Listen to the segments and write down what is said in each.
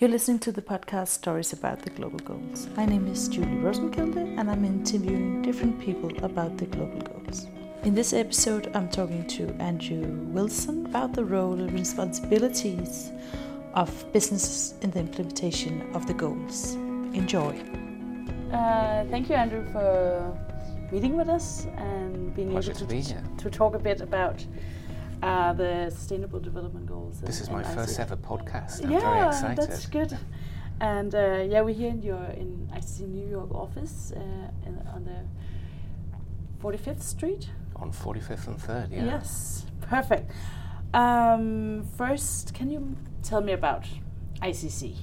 You're listening to the podcast Stories About the Global Goals. My name is Julie Rosenkilde, and I'm interviewing different people about the global goals. In this episode, I'm talking to Andrew Wilson about the role and responsibilities of businesses in the implementation of the goals. Enjoy. Uh, thank you, Andrew, for meeting with us and being Pleasure able to, to, be here. to talk a bit about uh, the Sustainable Development Goals. This is my first ever podcast. I'm yeah, very excited. that's good. And uh, yeah, we're here in your in ICC New York office uh, in, on the 45th Street. On 45th and 3rd, yeah. Yes, perfect. Um, first, can you tell me about ICC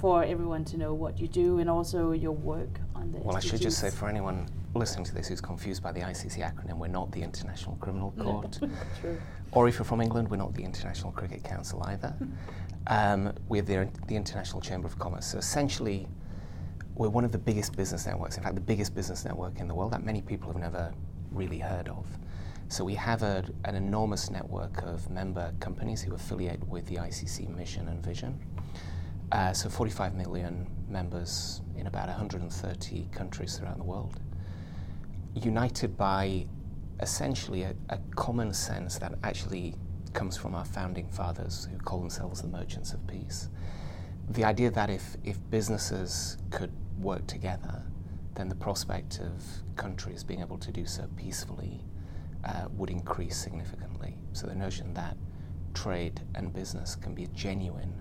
for everyone to know what you do and also your work on the Well, I should just say for anyone listening to this who's confused by the ICC acronym, we're not the International Criminal Court. True. or if you're from England, we're not the International Cricket Council either. um, we're the, the International Chamber of Commerce. So essentially, we're one of the biggest business networks, in fact, the biggest business network in the world that many people have never really heard of. So we have a, an enormous network of member companies who affiliate with the ICC mission and vision. Uh, so 45 million members in about 130 countries throughout the world, united by essentially a, a common sense that actually comes from our founding fathers who call themselves the merchants of peace. The idea that if, if businesses could work together, then the prospect of countries being able to do so peacefully uh, would increase significantly. So the notion that trade and business can be a genuine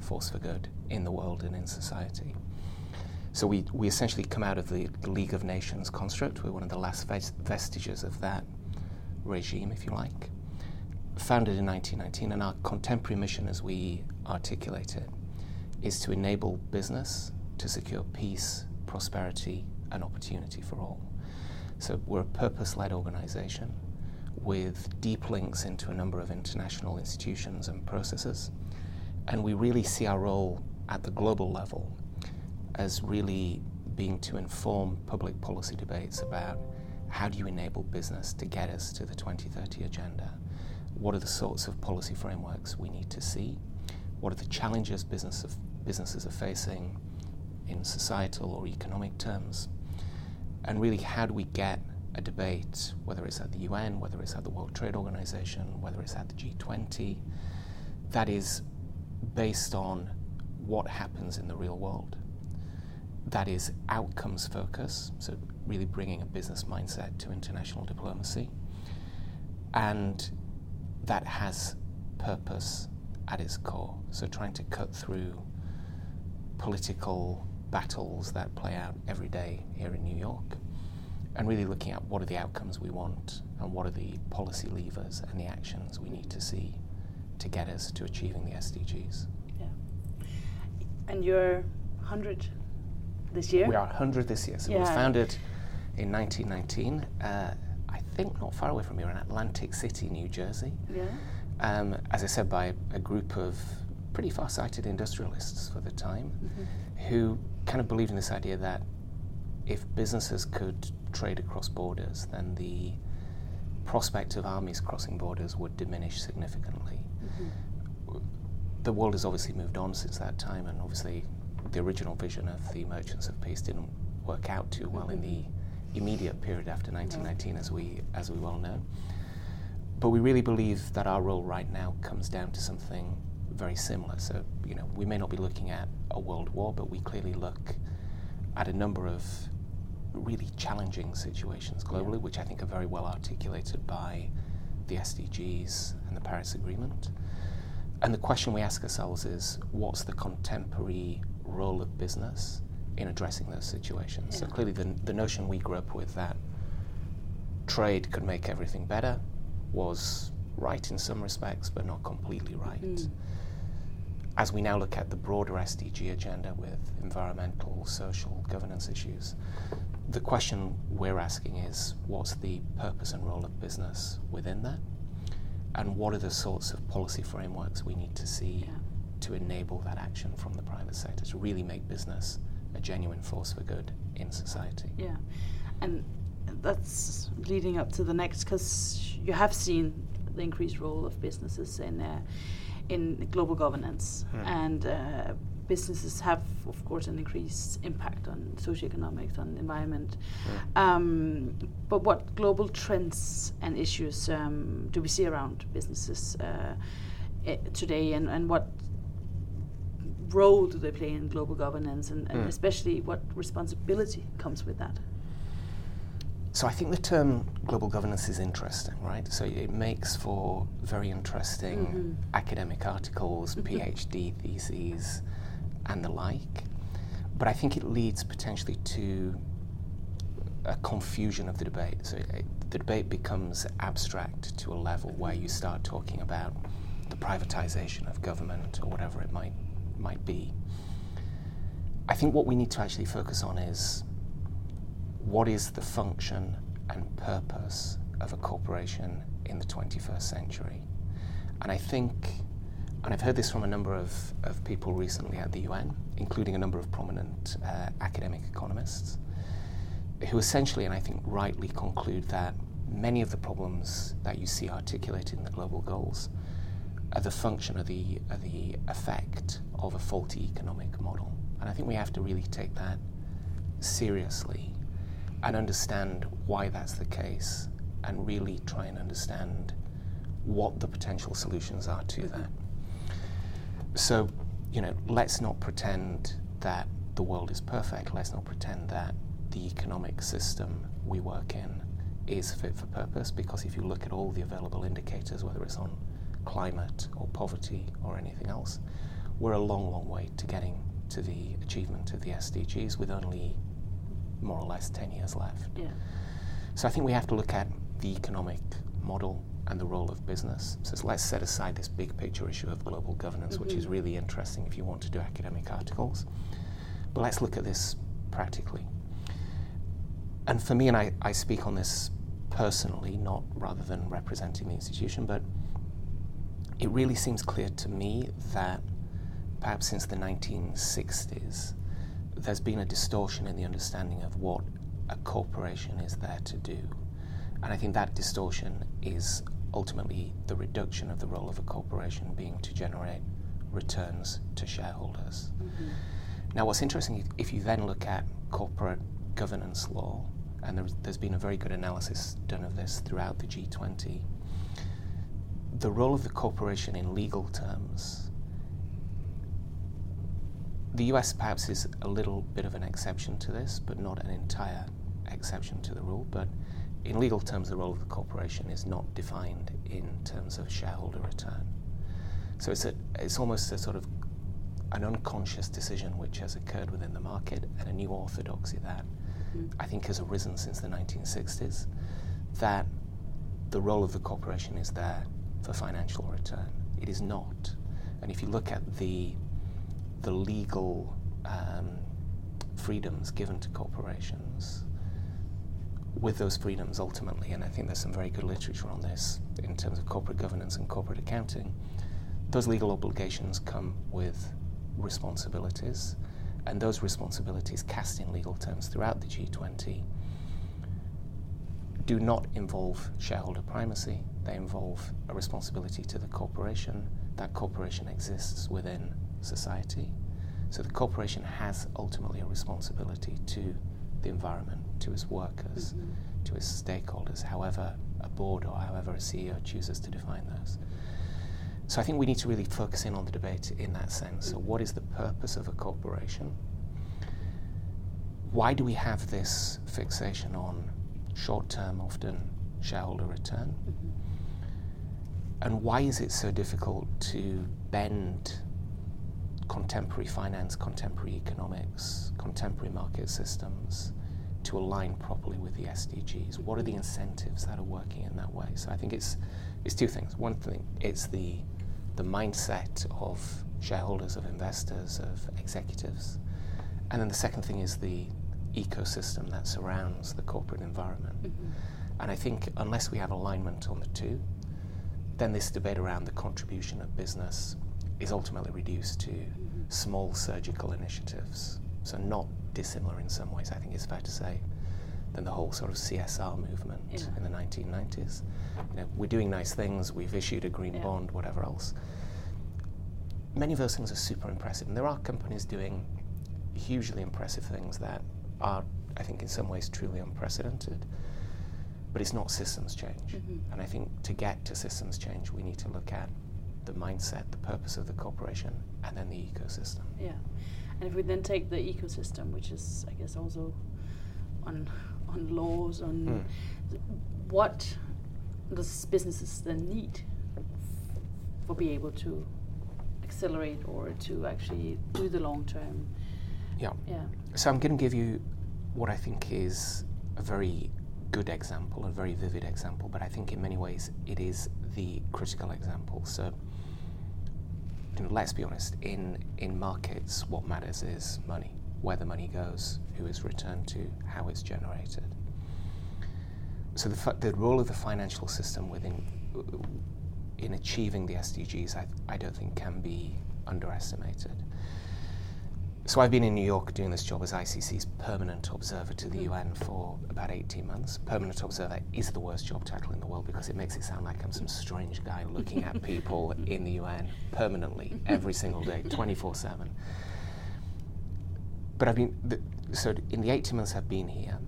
force for good in the world and in society. So we, we essentially come out of the, League of Nations construct. We're one of the last ves- vestiges of that regime, if you like. Founded in 1919, and our contemporary mission, as we articulate it, is to enable business to secure peace, prosperity, and opportunity for all. So we're a purpose led organization with deep links into a number of international institutions and processes. And we really see our role at the global level as really being to inform public policy debates about how do you enable business to get us to the 2030 agenda? What are the sorts of policy frameworks we need to see? What are the challenges business of, businesses are facing in societal or economic terms? And really, how do we get a debate, whether it's at the UN, whether it's at the World Trade Organization, whether it's at the G20, that is based on what happens in the real world? That is outcomes focus, so really bringing a business mindset to international diplomacy, and that has purpose at its core. So trying to cut through political battles that play out every day here in New York, and really looking at what are the outcomes we want and what are the policy levers and the actions we need to see to get us to achieving the SDGs. Yeah. And you're 100 this year? We are 100 this year. So we were Yeah. founded in 1919. Uh, I think not far away from here in Atlantic City, New Jersey. Yeah. Um, as I said, by a group of pretty far-sighted industrialists for the time, Mm-hmm. who kind of believed in this idea that if businesses could trade across borders, then the prospect of armies crossing borders would diminish significantly Mm-hmm. the world has obviously moved on since that time, and obviously the original vision of the Merchants of Peace didn't work out too well in the mm-hmm. immediate period after mm-hmm. 1919, as we as we well know. But we really believe that our role right now comes down to something very similar. So you know, we may not be looking at a world war, but we clearly look at a number of really challenging situations globally, which I think are very well articulated by the SDGs and the Paris Agreement. And the question we ask ourselves is what's the contemporary role of business in addressing those situations? So clearly, the, the notion we grew up with that trade could make everything better was right in some respects, but not completely right. Mm. As we now look at the broader SDG agenda with environmental, social, governance issues, the question we're asking is what's the purpose and role of business within that? And what are the sorts of policy frameworks we need to see Yeah. To enable that action from the private sector to really make business a genuine force for good in society? Yeah, and that's leading up to the next because you have seen the increased role of businesses in uh, in global governance, Hmm. and uh, businesses have, of course, an increased impact on socioeconomics, on environment. Yeah. Um, but what global trends and issues um, do we see around businesses uh, eh, today, and, and what role do they play in global governance, and, and mm. especially what responsibility comes with that? So I think the term global governance is interesting, right? So it makes for very interesting mm-hmm. academic articles, mm-hmm. PhD theses, and the like. But I think it leads potentially to a confusion of the debate. So it, the debate becomes abstract to a level where you start talking about the privatization of government or whatever it might might be. I think what we need to actually focus on is what is the function and purpose of a corporation in the 21st century? And I think, and I've heard this from a number of, of people recently at the UN, including a number of prominent uh, academic economists, who essentially, and I think rightly, conclude that many of the problems that you see articulated in the global goals the function of the, the effect of a faulty economic model. And I think we have to really take that seriously and understand why that's the case and really try and understand what the potential solutions are to that. So, you know, let's not pretend that the world is perfect. Let's not pretend that the economic system we work in is fit for purpose because if you look at all the available indicators, whether it's on climate or poverty or anything else, we're a long, long way to getting to the achievement of the SDGs with only more or less 10 years left. Yeah. So I think we have to look at the economic model and the role of business. So let's set aside this big picture issue of global governance, mm-hmm. which is mm-hmm. really interesting if you want to do academic articles. But let's look at this practically. And for me, and I, I speak on this personally, not rather than representing the institution, but it really seems clear to me that perhaps since the 1960s, there's been a distortion in the understanding of what a corporation is there to do. And I think that distortion is ultimately the reduction of the role of a corporation being to generate returns to shareholders. Mm-hmm. Now, what's interesting, if you then look at corporate governance law, and there's, there's been a very good analysis done of this throughout the G20, the role of the corporation in legal terms the US perhaps is a little bit of an exception to this, but not an entire exception to the rule. But in legal terms, the role of the corporation is not defined in terms of shareholder return. So it's, a, it's almost a sort of an unconscious decision which has occurred within the market and a new orthodoxy that mm. I think has arisen since the 1960s that the role of the corporation is there for financial return. It is not. And if you look at the the legal um, freedoms given to corporations with those freedoms ultimately, and I think there's some very good literature on this in terms of corporate governance and corporate accounting, those legal obligations come with responsibilities, and those responsibilities cast in legal terms throughout the G20 do not involve shareholder primacy. They involve a responsibility to the corporation. That corporation exists within society. So the corporation has ultimately a responsibility to the environment, to its workers, mm-hmm. to its stakeholders, however a board or however a CEO chooses to define those. So I think we need to really focus in on the debate in that sense. So, what is the purpose of a corporation? Why do we have this fixation on short term, often shareholder return? Mm-hmm. And why is it so difficult to bend contemporary finance, contemporary economics, contemporary market systems to align properly with the SDGs? What are the incentives that are working in that way? So I think it's it's two things. One thing it's the the mindset of shareholders, of investors, of executives, and then the second thing is the ecosystem that surrounds the corporate environment. Mm-hmm. And I think unless we have alignment on the two, then this debate around the contribution of business is ultimately reduced to small surgical initiatives. So, not dissimilar in some ways, I think it's fair to say, than the whole sort of CSR movement yeah. in the 1990s. You know, we're doing nice things, we've issued a green yeah. bond, whatever else. many of those things are super impressive. And there are companies doing hugely impressive things that are, I think, in some ways truly unprecedented. But it's not systems change. Mm-hmm. And I think to get to systems change, we need to look at the mindset, the purpose of the corporation, and then the ecosystem. Yeah. And if we then take the ecosystem, which is, I guess, also on on laws, on mm. what does businesses then need for be able to accelerate or to actually do the long term. Yeah. Yeah. So I'm going to give you what I think is a very good example, a very vivid example, but I think in many ways it is the critical example. So you know, let's be honest, in, in markets, what matters is money, where the money goes, who is returned to, how it's generated. So the, the role of the financial system within in achieving the SDGs, I, I don't think can be underestimated. So I've been in New York doing this job as ICC's permanent observer to the mm. UN for about 18 months. Permanent observer is the worst job title in the world because it makes it sound like I'm some strange guy looking at people in the UN permanently every single day, 24/7. But I've been the, so in the 18 months I've been here.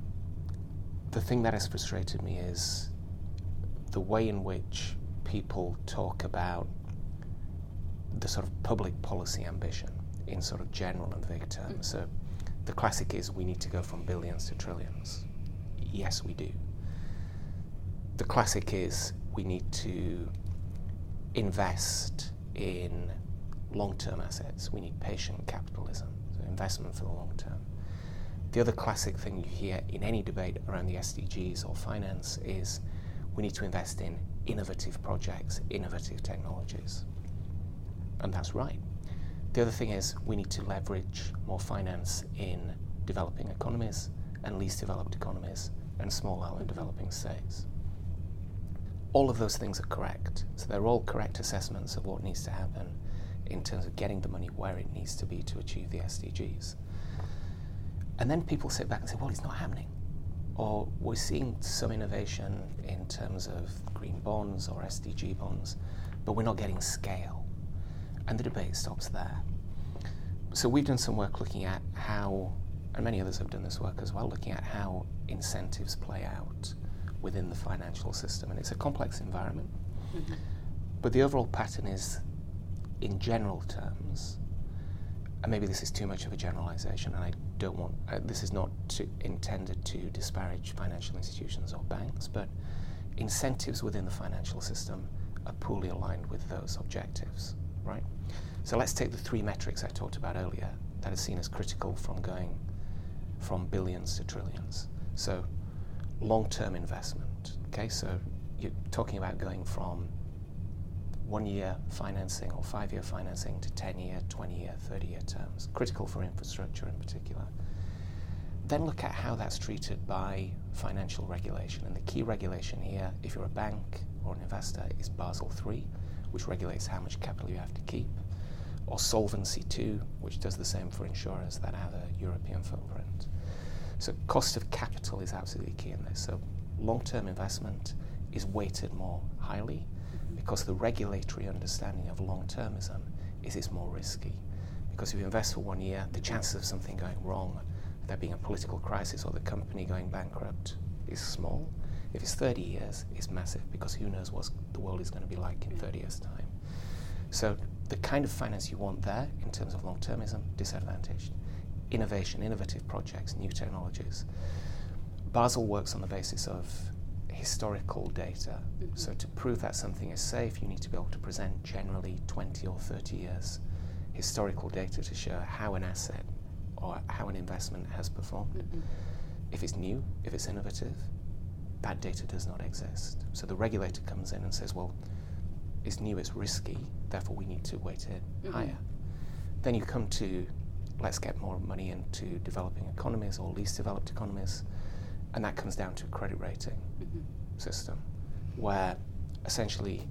The thing that has frustrated me is the way in which people talk about the sort of public policy ambition in sort of general and vague terms. So the classic is we need to go from billions to trillions. Yes, we do. The classic is we need to invest in long term assets. We need patient capitalism, so investment for the long term. The other classic thing you hear in any debate around the SDGs or finance is we need to invest in innovative projects, innovative technologies. And that's right. The other thing is we need to leverage more finance in developing economies and least developed economies and small island developing states. All of those things are correct. So they're all correct assessments of what needs to happen in terms of getting the money where it needs to be to achieve the SDGs. And then people sit back and say, well, it's not happening. Or we're seeing some innovation in terms of green bonds or SDG bonds, but we're not getting scale. And the debate stops there. So we've done some work looking at how, and many others have done this work as well, looking at how incentives play out within the financial system. And it's a complex environment. Mm-hmm. But the overall pattern is, in general terms, and maybe this is too much of a generalization, and I don't want, uh, this is not to, intended to disparage financial institutions or banks, but incentives within the financial system are poorly aligned with those objectives, right? So let's take the three metrics I talked about earlier that are seen as critical from going from billions to trillions. So long-term investment, okay? So you're talking about going from one-year financing or five-year financing to 10-year, 20-year, 30-year terms, critical for infrastructure in particular. Then look at how that's treated by financial regulation. And the key regulation here, if you're a bank or an investor, is Basel III, which regulates how much capital you have to keep, or Solvency II, which does the same for insurers that have a European footprint. So cost of capital is absolutely key in this. So long-term investment is weighted more highly because the regulatory understanding of long-termism is it's more risky. Because if you invest for one year, the chances of something going wrong, there being a political crisis or the company going bankrupt, is small. If it's 30 years, it's massive because who knows what the world is going to be like in 30 years' time. So the kind of finance you want there in terms of long-termism, disadvantaged. Innovation, innovative projects, new technologies. Basel works on the basis of historical data. Mm-hmm. So to prove that something is safe, you need to be able to present generally 20 or 30 years historical data to show how an asset or how an investment has performed. Mm-hmm. If it's new, if it's innovative, that data does not exist. So the regulator comes in and says, well, it's new, it's risky, therefore we need to weight it mm-hmm. higher. Then you come to let's get more money into developing economies or least developed economies and that comes down to a credit rating mm-hmm. system, where essentially,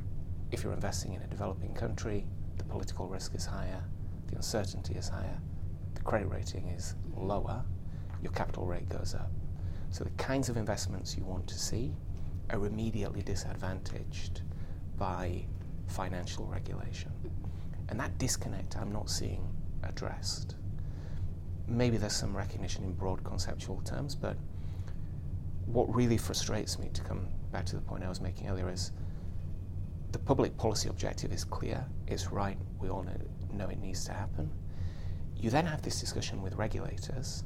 if you're investing in a developing country, the political risk is higher, the uncertainty is higher, the credit rating is mm-hmm. lower, your capital rate goes up. So the kinds of investments you want to see are immediately disadvantaged by financial regulation. And that disconnect I'm not seeing addressed. Maybe there's some recognition in broad conceptual terms, but what really frustrates me, to come back to the point I was making earlier, is the public policy objective is clear, it's right, we all know, know it needs to happen. You then have this discussion with regulators,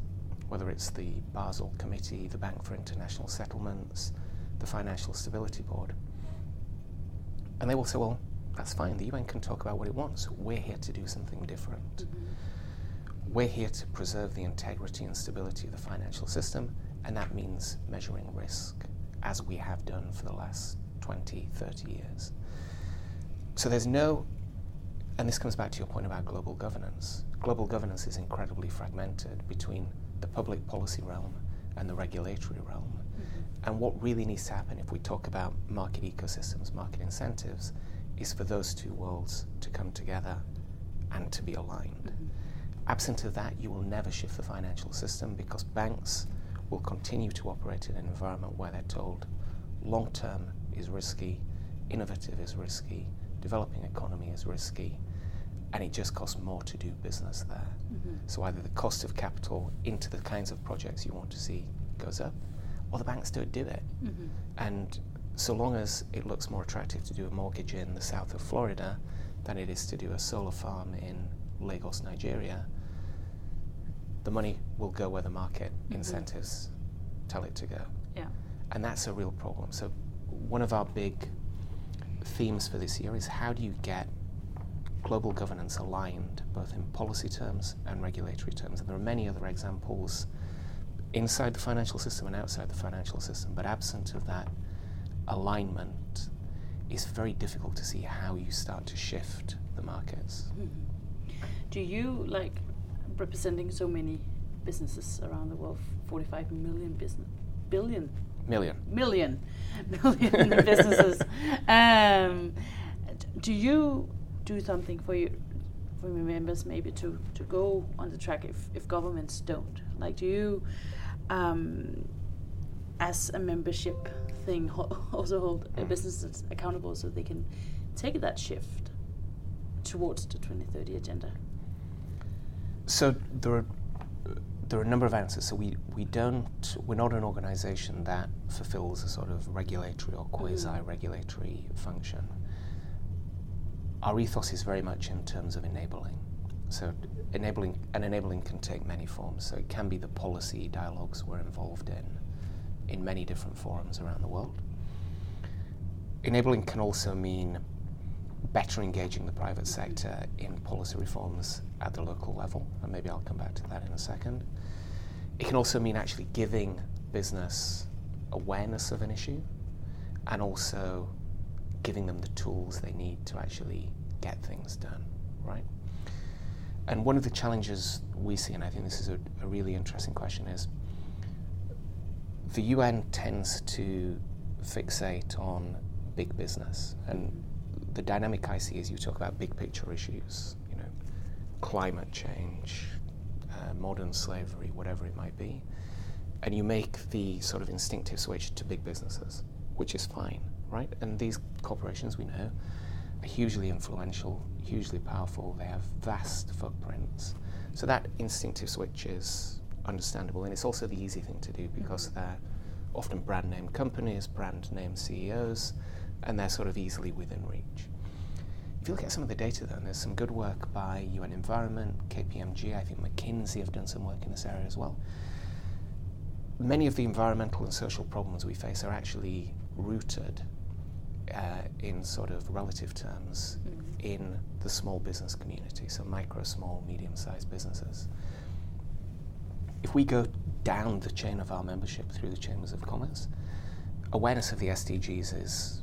whether it's the Basel Committee, the Bank for International Settlements, the Financial Stability Board. And they will say, well, that's fine, the UN can talk about what it wants. We're here to do something different. Mm-hmm. We're here to preserve the integrity and stability of the financial system, and that means measuring risk, as we have done for the last 20, 30 years. So there's no, and this comes back to your point about global governance. Global governance is incredibly fragmented between the public policy realm and the regulatory realm. Mm-hmm. And what really needs to happen if we talk about market ecosystems, market incentives, is for those two worlds to come together and to be aligned. Mm-hmm. Absent of that, you will never shift the financial system because banks will continue to operate in an environment where they're told long term is risky, innovative is risky, developing economy is risky, and it just costs more to do business there. Mm-hmm. So either the cost of capital into the kinds of projects you want to see goes up, or the banks don't do it. Mm-hmm. And so long as it looks more attractive to do a mortgage in the south of Florida than it is to do a solar farm in Lagos, Nigeria, the money will go where the market mm-hmm. incentives tell it to go. Yeah. And that's a real problem. So one of our big themes for this year is how do you get global governance aligned both in policy terms and regulatory terms? And there are many other examples inside the financial system and outside the financial system, but absent of that alignment, it's very difficult to see how you start to shift the markets. Mm-hmm. Do you, like, representing so many businesses around the world, 45 million business, billion? Million. Million. Million businesses. Um, do you do something for you? For your members, maybe to, to go on the track if, if governments don't? Like, do you, um, as a membership thing also hold a businesses accountable so they can take that shift towards the 2030 agenda? So there are there are a number of answers. So we, we don't we're not an organisation that fulfills a sort of regulatory or quasi-regulatory mm. function. Our ethos is very much in terms of enabling. So enabling and enabling can take many forms. So it can be the policy dialogues we're involved in in many different forums around the world. Enabling can also mean better engaging the private sector in policy reforms at the local level, and maybe I'll come back to that in a second. It can also mean actually giving business awareness of an issue and also giving them the tools they need to actually get things done, right? And one of the challenges we see, and I think this is a, a really interesting question, is the UN tends to fixate on big business. And the dynamic I see is you talk about big picture issues, you know, climate change, uh, modern slavery, whatever it might be, and you make the sort of instinctive switch to big businesses, which is fine, right? And these corporations, we know, are hugely influential, hugely powerful. They have vast footprints. So that instinctive switch is understandable, and it's also the easy thing to do because mm-hmm. they're often brand name companies, brand name CEOs, and they're sort of easily within reach. If you look at some of the data, then there's some good work by UN Environment, KPMG. I think McKinsey have done some work in this area as well. Many of the environmental and social problems we face are actually rooted uh, in sort of relative terms mm-hmm. in the small business community, so micro, small, medium sized businesses if we go down the chain of our membership through the chambers of commerce, awareness of the SDGs is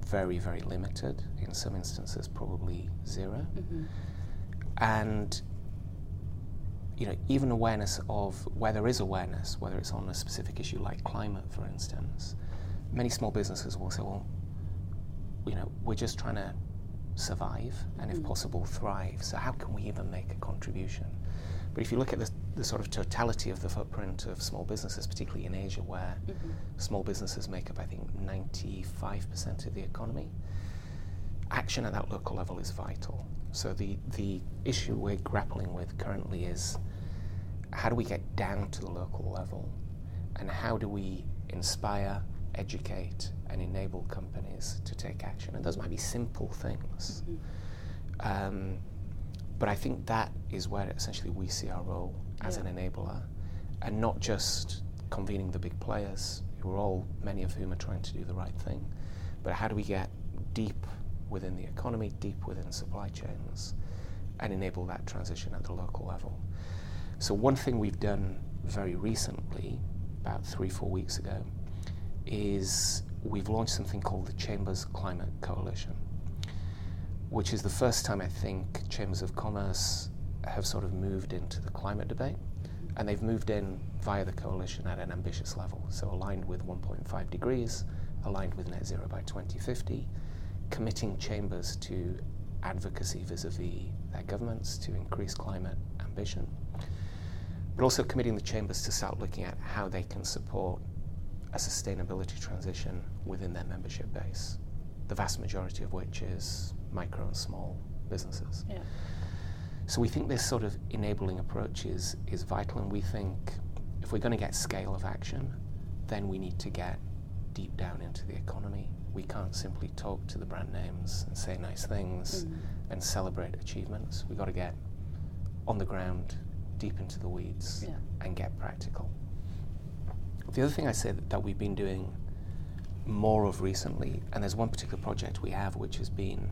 very, very limited. In some instances, probably 0 mm-hmm. And you know, even awareness of where there is awareness, whether it's on a specific issue like climate, for instance, many small businesses will say, well, you know, we're just trying to survive and, if mm-hmm. possible, thrive. So how can we even make a contribution? But if you look at the, the sort of totality of the footprint of small businesses, particularly in Asia, where mm-hmm. small businesses make up, I think, 95% of the economy, action at that local level is vital. So the, the issue we're grappling with currently is how do we get down to the local level and how do we inspire, educate, and enable companies to take action? And those might be simple things. Mm-hmm. Um, but I think that is where essentially we see our role as yeah. an enabler and not just convening the big players who are all, many of whom are trying to do the right thing, but how do we get deep within the economy, deep within supply chains, and enable that transition at the local level. So, one thing we've done very recently, about three, four weeks ago, is we've launched something called the Chambers Climate Coalition, which is the first time I think Chambers of Commerce have sort of moved into the climate debate. And they've moved in via the coalition at an ambitious level, so aligned with 1.5 degrees, aligned with net zero by 2050, committing chambers to advocacy vis a vis their governments to increase climate ambition, but also committing the chambers to start looking at how they can support a sustainability transition within their membership base, the vast majority of which is micro and small businesses. Yeah. So we think this sort of enabling approach is, is vital, and we think if we're going to get scale of action, then we need to get deep down into the economy we can't simply talk to the brand names and say nice things mm. and celebrate achievements. We've got to get on the ground, deep into the weeds, yeah. and get practical. The other thing I say that, that we've been doing more of recently, and there's one particular project we have which has been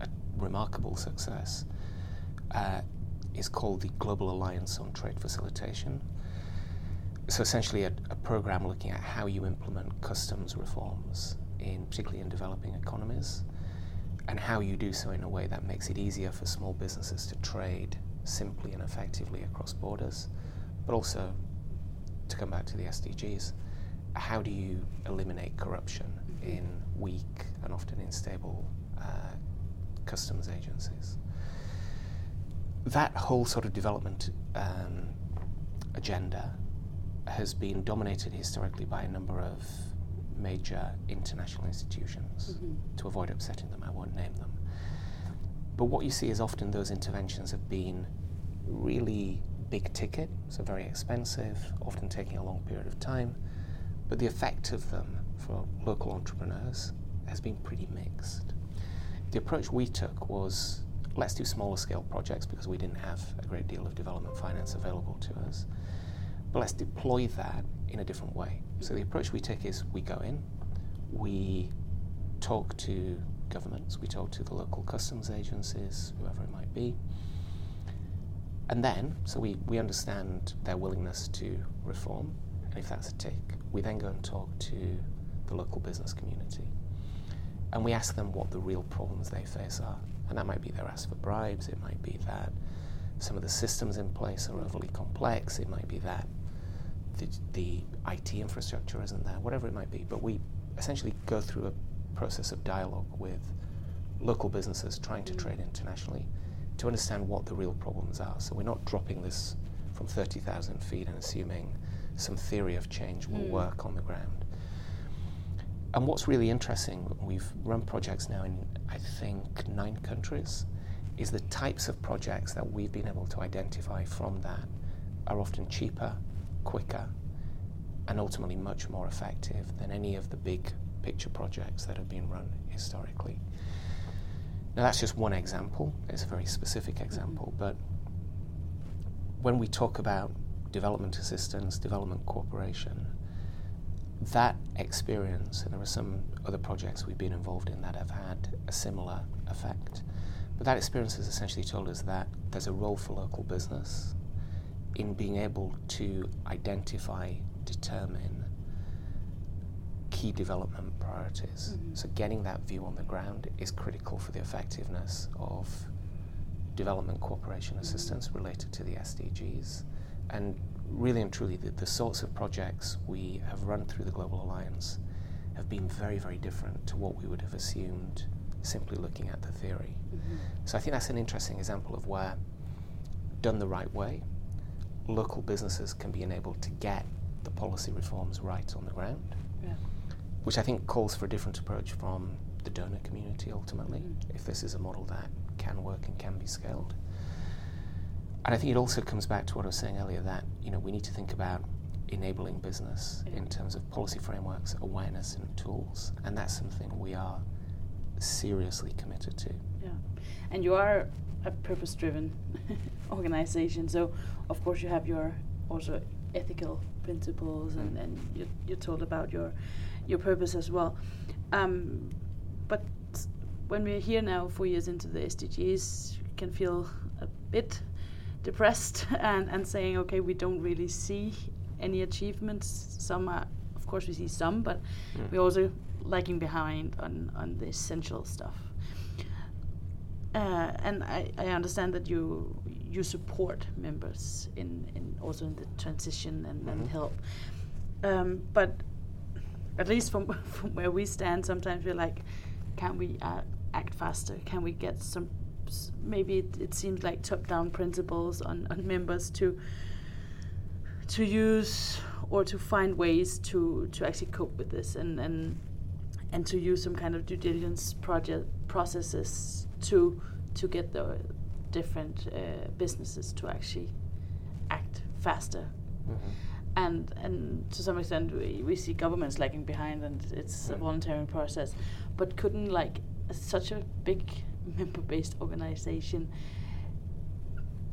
a remarkable success, uh, is called the Global Alliance on Trade Facilitation. So essentially, a, a program looking at how you implement customs reforms in particularly in developing economies, and how you do so in a way that makes it easier for small businesses to trade simply and effectively across borders, but also to come back to the SDGs, how do you eliminate corruption in weak and often unstable uh, customs agencies? That whole sort of development um, agenda has been dominated historically by a number of major international institutions. Mm-hmm. To avoid upsetting them, I won't name them. But what you see is often those interventions have been really big ticket, so very expensive, often taking a long period of time. But the effect of them for local entrepreneurs has been pretty mixed. The approach we took was let's do smaller scale projects because we didn't have a great deal of development finance available to us. But let's deploy that in a different way. So the approach we take is we go in, we talk to governments, we talk to the local customs agencies, whoever it might be. And then, so we, we understand their willingness to reform, and if that's a tick, we then go and talk to the local business community. And we ask them what the real problems they face are. And that might be they're asked for bribes, it might be that some of the systems in place are overly complex, it might be that the, the IT infrastructure isn't there, whatever it might be. But we essentially go through a process of dialogue with local businesses trying to mm. trade internationally to understand what the real problems are. So we're not dropping this from 30,000 feet and assuming some theory of change will mm. work on the ground. And what's really interesting, we've run projects now in, I think, nine countries, is the types of projects that we've been able to identify from that are often cheaper, quicker, and ultimately much more effective than any of the big picture projects that have been run historically. Now, that's just one example, it's a very specific example, mm-hmm. but when we talk about development assistance, development cooperation, that experience, and there are some other projects we've been involved in that have had a similar effect, but that experience has essentially told us that there's a role for local business in being able to identify, determine key development priorities. Mm-hmm. So, getting that view on the ground is critical for the effectiveness of development cooperation mm-hmm. assistance related to the SDGs. And really and truly, the, the, sorts of projects we have run through the Global Alliance have been very, very different to what we would have assumed simply looking at the theory. Mm-hmm. So, I think that's an interesting example of where, done the right way, local businesses can be enabled to get the policy reforms right on the ground. Which I think calls for a different approach from the donor community ultimately, mm-hmm. if this is a model that can work and can be scaled. And I think it also comes back to what I was saying earlier that you know we need to think about enabling business yeah. in terms of policy frameworks, awareness, and tools, and that's something we are seriously committed to. Yeah, and you are a purpose-driven organization, so of course you have your also ethical principles, mm. and, and you, you told about your your purpose as well. Um, but when we're here now, four years into the SDGs, you can feel a bit depressed and, and saying, okay, we don't really see any achievements. Some are, of course, we see some, but mm. we're also lagging behind on, on the essential stuff. Uh, and I, I understand that you you support members in, in also in the transition and, mm-hmm. and help. Um, but at least from from where we stand, sometimes we're like, can we uh, act faster? Can we get some? Maybe it, it seems like top-down principles on, on members to to use or to find ways to to actually cope with this and and and to use some kind of due diligence project processes to to get the different uh, businesses to actually act faster. Mm-hmm. And and to some extent, we, we see governments lagging behind, and it's mm. a voluntary process. But couldn't like such a big member-based organization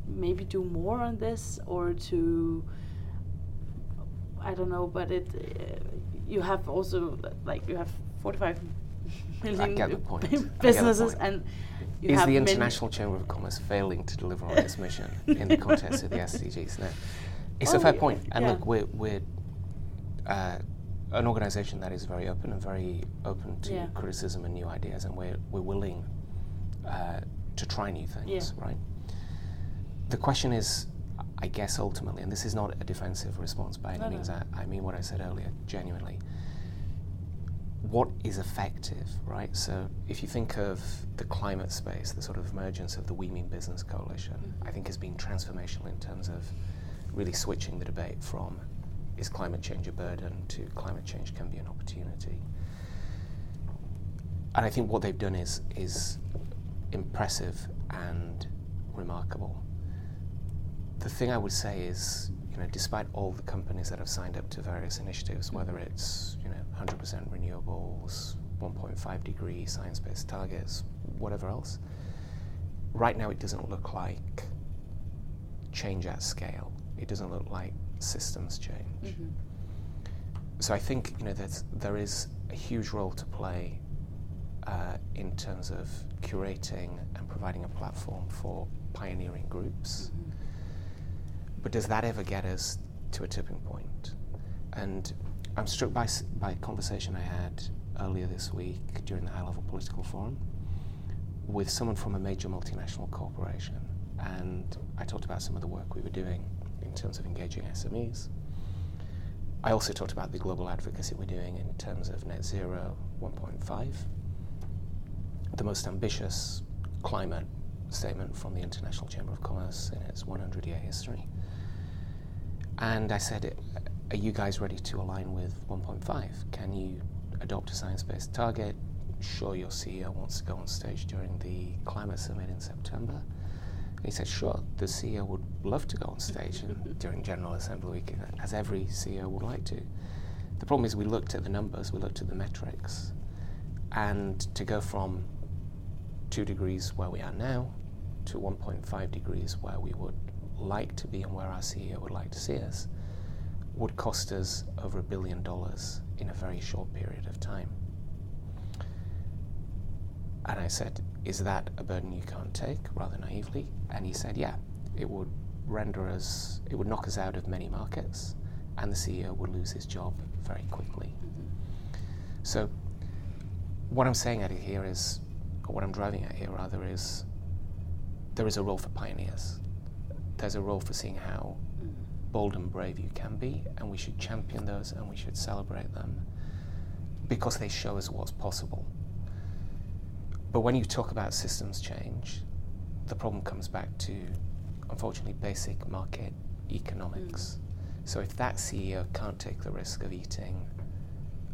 maybe do more on this, or to I don't know, but it uh, you have also like you have 45 million businesses and is the International Chamber of Commerce failing to deliver on its mission in the context of the SDGs? No. It's oh, a fair point. And yeah. look, we're, we're uh, an organization that is very open and very open to yeah. criticism and new ideas, and we're, we're willing uh, to try new things, yeah. right? The question is, I guess ultimately, and this is not a defensive response by any no, means, no. I, I mean what I said earlier, genuinely what is effective, right? So if you think of the climate space, the sort of emergence of the We Mean Business Coalition, mm-hmm. I think has been transformational in terms of really switching the debate from is climate change a burden to climate change can be an opportunity. And I think what they've done is is impressive and remarkable. The thing I would say is, you know, despite all the companies that have signed up to various initiatives, whether it's you know 100% renewables, 1.5 degree science based targets, whatever else. Right now, it doesn't look like change at scale. It doesn't look like systems change. Mm-hmm. So I think you know that there is a huge role to play uh, in terms of curating and providing a platform for pioneering groups. Mm-hmm. But does that ever get us to a tipping point? And I'm struck by, by a conversation I had earlier this week during the high level political forum with someone from a major multinational corporation. And I talked about some of the work we were doing in terms of engaging SMEs. I also talked about the global advocacy we're doing in terms of net zero 1.5, the most ambitious climate statement from the International Chamber of Commerce in its 100 year history. And I said, are you guys ready to align with 1.5? Can you adopt a science based target? Sure, your CEO wants to go on stage during the climate summit in September. And he said, sure, the CEO would love to go on stage during General Assembly week, as every CEO would like to. The problem is, we looked at the numbers, we looked at the metrics, and to go from 2 degrees where we are now to 1.5 degrees where we would like to be and where our CEO would like to see us would cost us over a billion dollars in a very short period of time. And I said, Is that a burden you can't take? rather naively. And he said, Yeah, it would render us, it would knock us out of many markets, and the CEO would lose his job very quickly. Mm-hmm. So, what I'm saying at it here is, or what I'm driving at here rather, is there is a role for pioneers. There's a role for seeing how bold and brave you can be, and we should champion those and we should celebrate them because they show us what's possible. But when you talk about systems change, the problem comes back to, unfortunately, basic market economics. Mm. So if that CEO can't take the risk of eating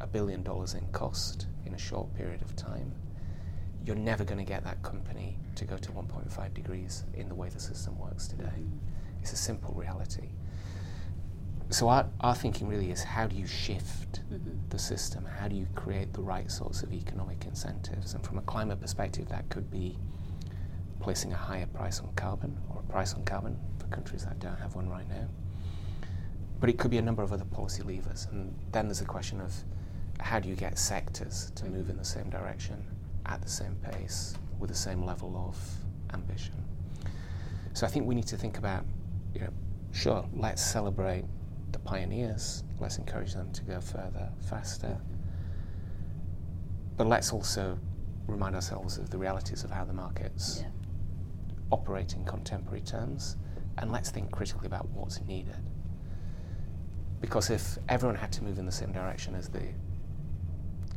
a billion dollars in cost in a short period of time, you're never going to get that company to go to 1.5 degrees in the way the system works today. Mm-hmm. It's a simple reality. So our, our thinking really is how do you shift mm-hmm. the system? How do you create the right sorts of economic incentives? And from a climate perspective, that could be placing a higher price on carbon or a price on carbon for countries that don't have one right now. But it could be a number of other policy levers. And then there's a question of how do you get sectors to move in the same direction at the same pace with the same level of ambition? So I think we need to think about, you know, sure, let's celebrate the pioneers, let's encourage them to go further, faster. But let's also remind ourselves of the realities of how the markets yeah. operate in contemporary terms, and let's think critically about what's needed. Because if everyone had to move in the same direction as the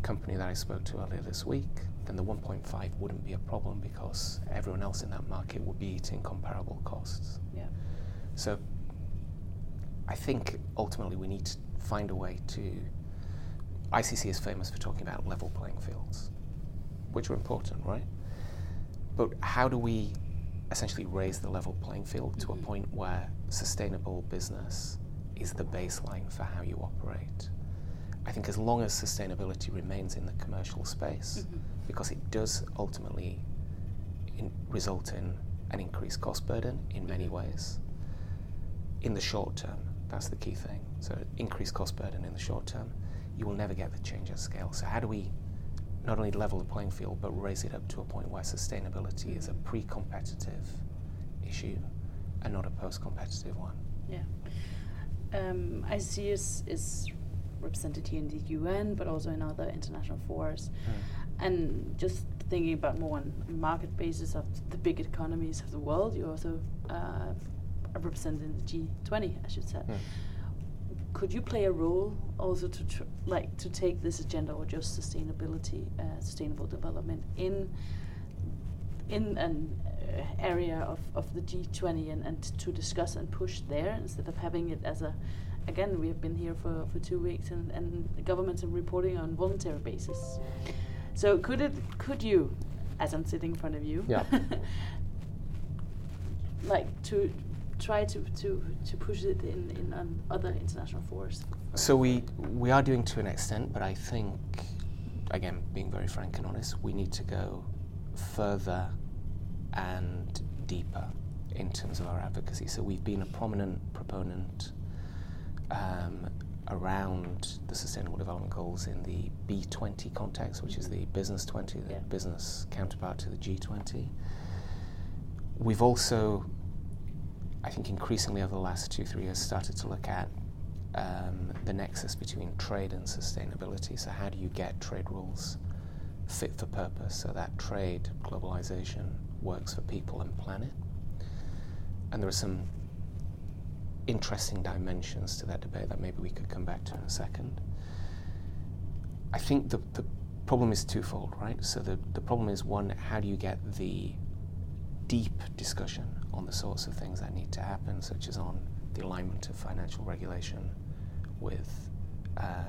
company that I spoke to earlier this week, then the 1.5 wouldn't be a problem because everyone else in that market would be eating comparable costs. Yeah. So I think ultimately we need to find a way to. ICC is famous for talking about level playing fields, which are important, right? But how do we essentially raise the level playing field mm-hmm. to a mm-hmm. point where sustainable business is the baseline for how you operate. I think as long as sustainability remains in the commercial space, mm-hmm. because it does ultimately in result in an increased cost burden in many mm-hmm. ways. In the short term, that's the key thing. So, increased cost burden in the short term, you will never get the change at scale. So, how do we not only level the playing field, but raise it up to a point where sustainability is a pre competitive issue and not a post competitive one? Yeah um, ICC is, is represented here in the UN, but also in other international forums. Mm. And just thinking about more on market basis of the big economies of the world, you also uh, are represented the G20, I should say. Mm. Could you play a role also to like to take this agenda or just sustainability, uh, sustainable development in in an uh, area of, of the G20 and, and to discuss and push there instead of having it as a again we have been here for, for two weeks and, and the governments are reporting on voluntary basis so could it could you as I'm sitting in front of you yeah. like to try to, to, to push it in, in on other international forums so we we are doing to an extent but I think again being very frank and honest we need to go further and deeper in terms of our advocacy. So we've been a prominent proponent um, around the Sustainable Development Goals in the B20 context, which is the Business 20, the yeah. business counterpart to the G20. We've also, I think, increasingly over the last two, three years, started to look at um, the nexus between trade and sustainability. So, how do you get trade rules fit for purpose so that trade, globalization, works for people and planet. And there are some interesting dimensions to that debate that maybe we could come back to in a second. I think the, the problem is twofold, right? So the, the problem is one, how do you get the deep discussion on the sorts of things that need to happen, such as on the alignment of financial regulation with uh,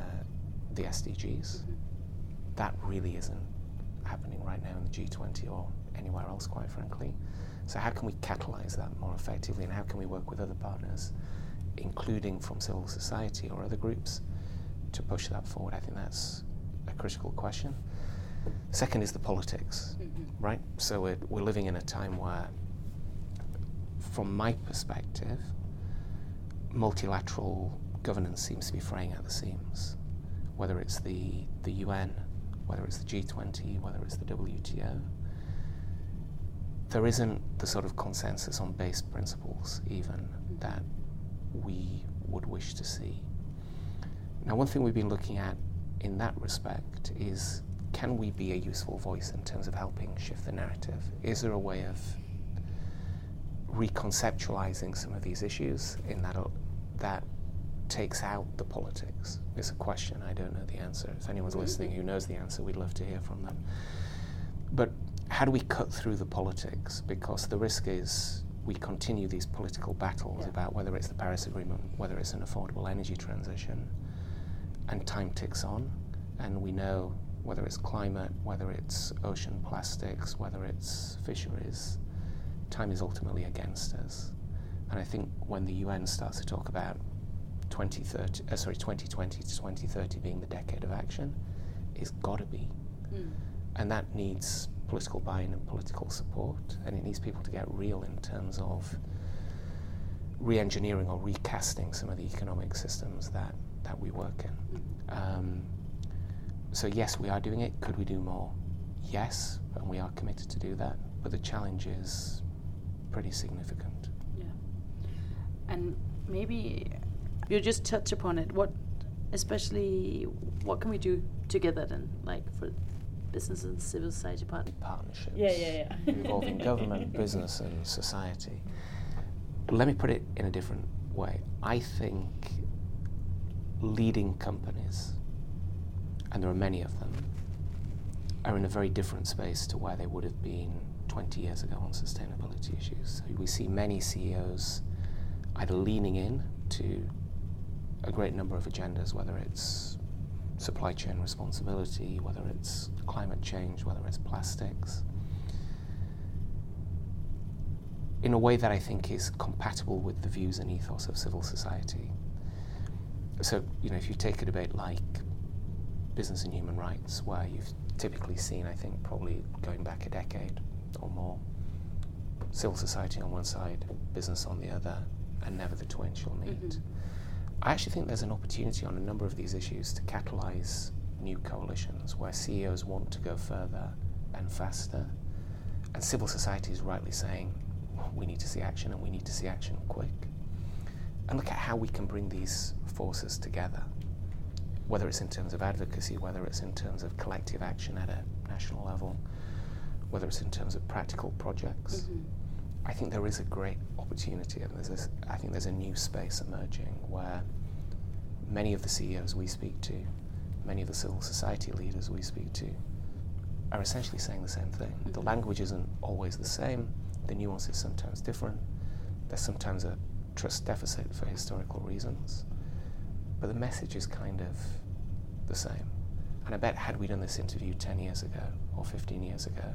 the SDGs? Mm-hmm. That really isn't happening right now in the G20 or anywhere else, quite frankly. So, how can we catalyse that more effectively, and how can we work with other partners, including from civil society or other groups, to push that forward? I think that's a critical question. Second is the politics, mm-hmm. right? So, we're, we're living in a time where, from my perspective, multilateral governance seems to be fraying at the seams, whether it's the, the UN, whether it's the G20, whether it's the WTO there isn't the sort of consensus on base principles, even that we would wish to see. Now, one thing we've been looking at in that respect is can we be a useful voice in terms of helping shift the narrative? Is there a way of reconceptualizing some of these issues in that that takes out the politics? It's a question. I don't know the answer. If anyone's mm-hmm. listening who knows the answer, we'd love to hear from them. But how do we cut through the politics? Because the risk is we continue these political battles yeah. about whether it's the Paris Agreement, whether it's an affordable energy transition, and time ticks on, and we know whether it's climate, whether it's ocean plastics, whether it's fisheries, time is ultimately against us. And I think when the UN starts to talk about 2030, uh, sorry, 2020 to 2030 being the decade of action, it's got to be. Mm. And that needs political buy-in and political support, and it needs people to get real in terms of re-engineering or recasting some of the economic systems that, that we work in. Mm. Um, so yes, we are doing it. Could we do more? Yes, and we are committed to do that. But the challenge is pretty significant. Yeah, and maybe you just touch upon it. What, especially, what can we do together then, like for business and civil society part? partnerships? Yeah, yeah, yeah. involving government, business, and society. Let me put it in a different way. I think leading companies, and there are many of them, are in a very different space to where they would have been 20 years ago on sustainability issues. So we see many CEOs either leaning in to a great number of agendas, whether it's supply chain responsibility, whether it's climate change, whether it's plastics, in a way that I think is compatible with the views and ethos of civil society. So, you know, if you take a debate like business and human rights, where you've typically seen, I think, probably going back a decade or more, civil society on one side, business on the other, and never the twain shall meet. Mm-hmm. I actually think there's an opportunity on a number of these issues to catalyze new coalitions where CEOs want to go further and faster. And civil society is rightly saying, we need to see action and we need to see action quick. And look at how we can bring these forces together, whether it's in terms of advocacy, whether it's in terms of collective action at a national level, whether it's in terms of practical projects. Mm-hmm. I think there is a great opportunity, and there's this, I think there's a new space emerging where many of the CEOs we speak to, many of the civil society leaders we speak to, are essentially saying the same thing. Mm-hmm. The language isn't always the same, the nuance is sometimes different, there's sometimes a trust deficit for historical reasons, but the message is kind of the same. And I bet had we done this interview 10 years ago or 15 years ago,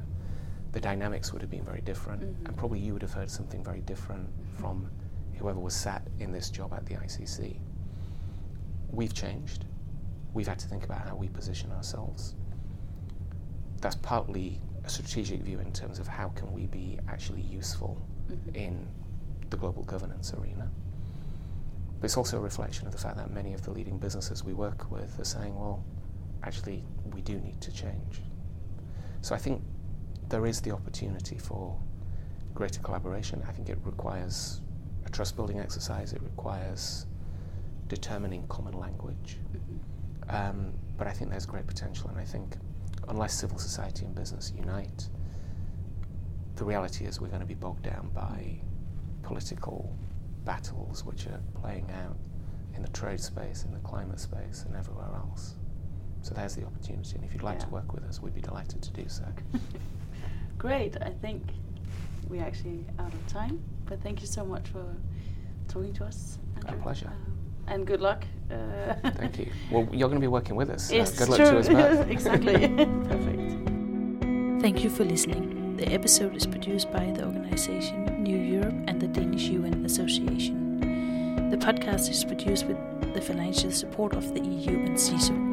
the dynamics would have been very different, mm-hmm. and probably you would have heard something very different mm-hmm. from whoever was sat in this job at the ICC. We've changed. We've had to think about how we position ourselves. That's partly a strategic view in terms of how can we be actually useful mm-hmm. in the global governance arena. But it's also a reflection of the fact that many of the leading businesses we work with are saying, well, actually, we do need to change. So I think there is the opportunity for greater collaboration. I think it requires a trust building exercise, it requires determining common language. Um, but I think there's great potential, and I think unless civil society and business unite, the reality is we're going to be bogged down by political battles which are playing out in the trade space, in the climate space, and everywhere else. So there's the opportunity, and if you'd like yeah. to work with us, we'd be delighted to do so. Great. I think we're actually out of time, but thank you so much for talking to us. Andrew. A pleasure. Um, and good luck. Uh thank you. Well, you're going to be working with us. Yes, good luck true. to us both. exactly. Perfect. Thank you for listening. The episode is produced by the organization New Europe and the Danish UN Association. The podcast is produced with the financial support of the EU and CISU.